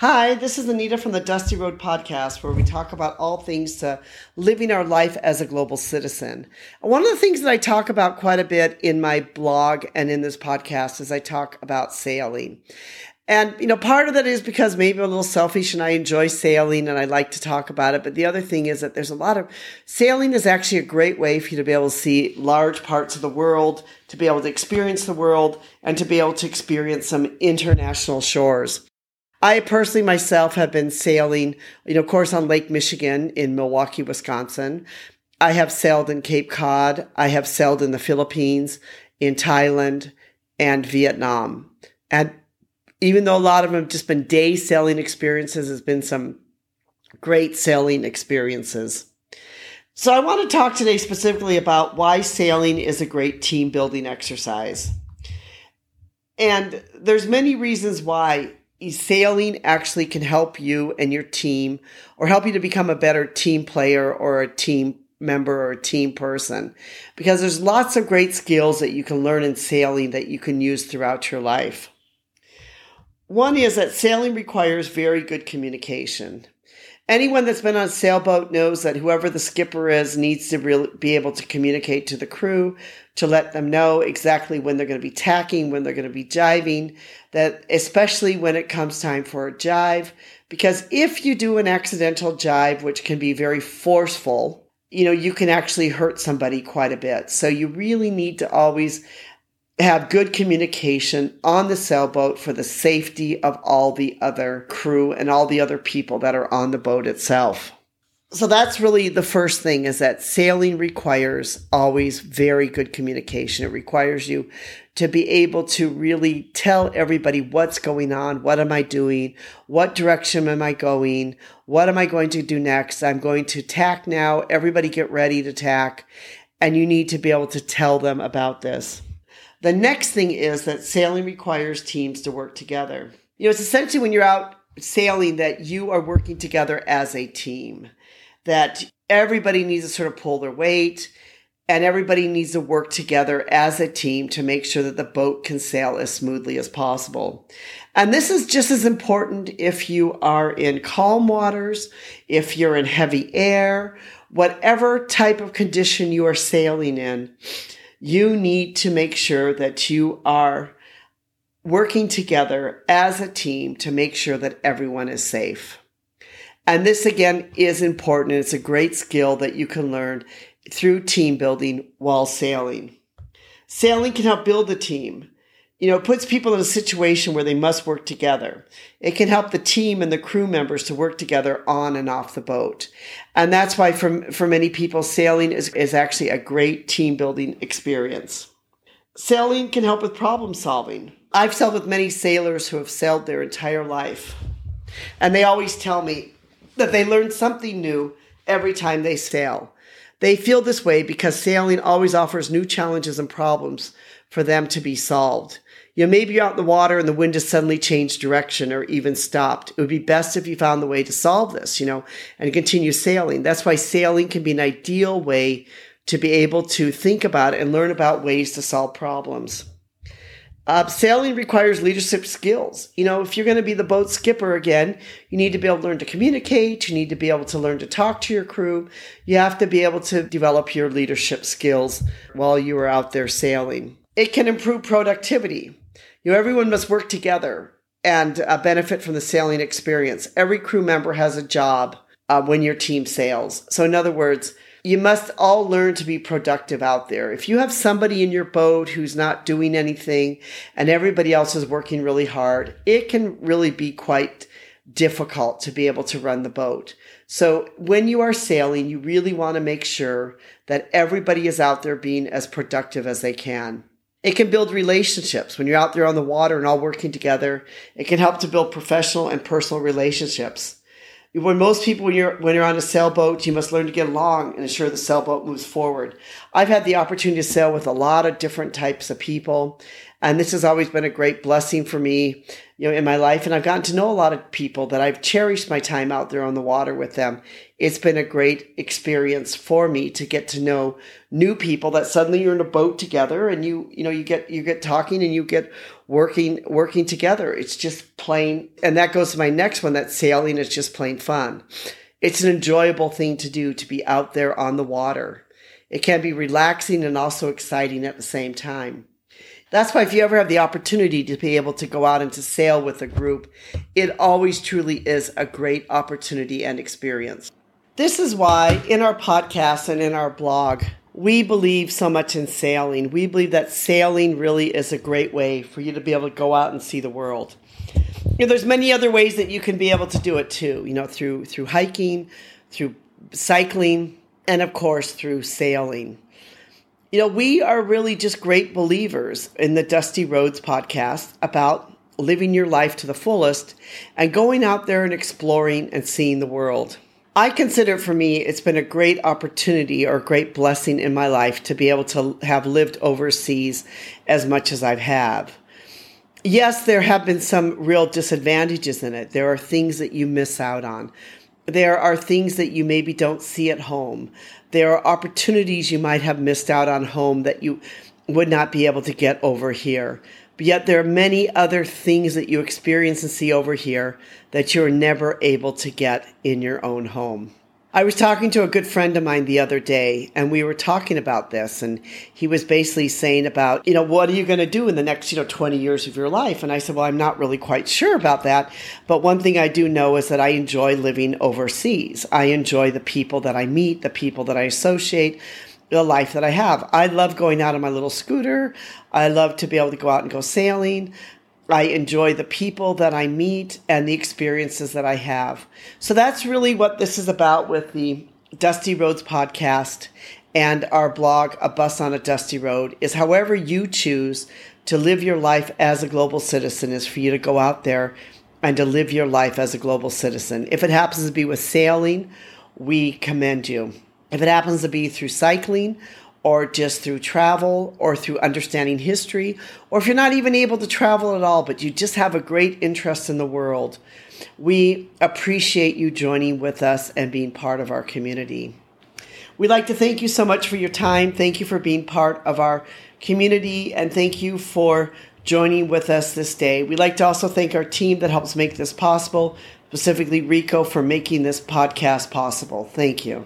Hi, this is Anita from the Dusty Road Podcast, where we talk about all things to living our life as a global citizen. One of the things that I talk about quite a bit in my blog and in this podcast is I talk about sailing. And, you know, part of that is because maybe I'm a little selfish and I enjoy sailing and I like to talk about it. But the other thing is that there's a lot of sailing is actually a great way for you to be able to see large parts of the world, to be able to experience the world, and to be able to experience some international shores. I personally myself have been sailing, you know, of course, on Lake Michigan in Milwaukee, Wisconsin. I have sailed in Cape Cod. I have sailed in the Philippines, in Thailand, and Vietnam. And even though a lot of them have just been day sailing experiences, has been some great sailing experiences. So I want to talk today specifically about why sailing is a great team building exercise. And there's many reasons why sailing actually can help you and your team or help you to become a better team player or a team member or a team person because there's lots of great skills that you can learn in sailing that you can use throughout your life. One is that sailing requires very good communication. Anyone that's been on a sailboat knows that whoever the skipper is needs to really be able to communicate to the crew to let them know exactly when they're going to be tacking, when they're going to be jibing, that especially when it comes time for a jibe. Because if you do an accidental jibe, which can be very forceful, you know, you can actually hurt somebody quite a bit. So you really need to always have good communication on the sailboat for the safety of all the other crew and all the other people that are on the boat itself. So that's really the first thing is that sailing requires always very good communication. It requires you to be able to really tell everybody what's going on. What am I doing? What direction am I going? What am I going to do next? I'm going to tack now. Everybody get ready to tack. And you need to be able to tell them about this. The next thing is that sailing requires teams to work together. You know, it's essentially when you're out sailing that you are working together as a team, that everybody needs to sort of pull their weight and everybody needs to work together as a team to make sure that the boat can sail as smoothly as possible. And this is just as important if you are in calm waters, if you're in heavy air, whatever type of condition you are sailing in you need to make sure that you are working together as a team to make sure that everyone is safe. And this again is important. It's a great skill that you can learn through team building while sailing. Sailing can help build a team you know, it puts people in a situation where they must work together. It can help the team and the crew members to work together on and off the boat. And that's why for, for many people, sailing is, is actually a great team building experience. Sailing can help with problem solving. I've sailed with many sailors who have sailed their entire life. And they always tell me that they learn something new every time they sail. They feel this way because sailing always offers new challenges and problems for them to be solved. You know, maybe you're out in the water and the wind has suddenly changed direction or even stopped. It would be best if you found the way to solve this, you know, and continue sailing. That's why sailing can be an ideal way to be able to think about and learn about ways to solve problems. Uh, sailing requires leadership skills. You know, if you're going to be the boat skipper again, you need to be able to learn to communicate. You need to be able to learn to talk to your crew. You have to be able to develop your leadership skills while you are out there sailing. It can improve productivity. You know, everyone must work together and uh, benefit from the sailing experience. Every crew member has a job uh, when your team sails. So, in other words, you must all learn to be productive out there. If you have somebody in your boat who's not doing anything and everybody else is working really hard, it can really be quite difficult to be able to run the boat. So when you are sailing, you really want to make sure that everybody is out there being as productive as they can. It can build relationships when you're out there on the water and all working together. It can help to build professional and personal relationships. When most people, when you're, when you're on a sailboat, you must learn to get along and ensure the sailboat moves forward. I've had the opportunity to sail with a lot of different types of people. And this has always been a great blessing for me, you know, in my life. And I've gotten to know a lot of people that I've cherished my time out there on the water with them. it's been a great experience for me to get to know new people that suddenly you're in a boat together and you you know you get you get talking and you get working working together it's just plain and that goes to my next one that sailing is just plain fun it's an enjoyable thing to do to be out there on the water it can be relaxing and also exciting at the same time that's why if you ever have the opportunity to be able to go out and to sail with a group, it always truly is a great opportunity and experience. This is why in our podcast and in our blog, we believe so much in sailing. We believe that sailing really is a great way for you to be able to go out and see the world. You know, there's many other ways that you can be able to do it too, you know, through through hiking, through cycling, and of course through sailing. You know, we are really just great believers in the Dusty Roads podcast about living your life to the fullest and going out there and exploring and seeing the world. I consider for me, it's been a great opportunity or a great blessing in my life to be able to have lived overseas as much as I've have. Yes, there have been some real disadvantages in it. There are things that you miss out on. There are things that you maybe don't see at home. There are opportunities you might have missed out on home that you would not be able to get over here. But yet there are many other things that you experience and see over here that you're never able to get in your own home. I was talking to a good friend of mine the other day, and we were talking about this, and he was basically saying about, you know, what are you going to do in the next, you know, 20 years of your life? And I said, well, I'm not really quite sure about that. But one thing I do know is that I enjoy living overseas. I enjoy the people that I meet, the people that I associate, the life that I have. I love going out on my little scooter. I love to be able to go out and go sailing. I enjoy the people that I meet and the experiences that I have. So that's really what this is about with the Dusty Roads podcast and our blog, A Bus on a Dusty Road, is however you choose to live your life as a global citizen is for you to go out there and to live your life as a global citizen. If it happens to be with sailing, we commend you. If it happens to be through cycling or just through travel or through understanding history, or if you're not even able to travel at all, but you just have a great interest in the world, we appreciate you joining with us and being part of our community. We'd like to thank you so much for your time. Thank you for being part of our community, and thank you for joining with us this day. We'd like to also thank our team that helps make this possible, specifically Rico for making this podcast possible. Thank you.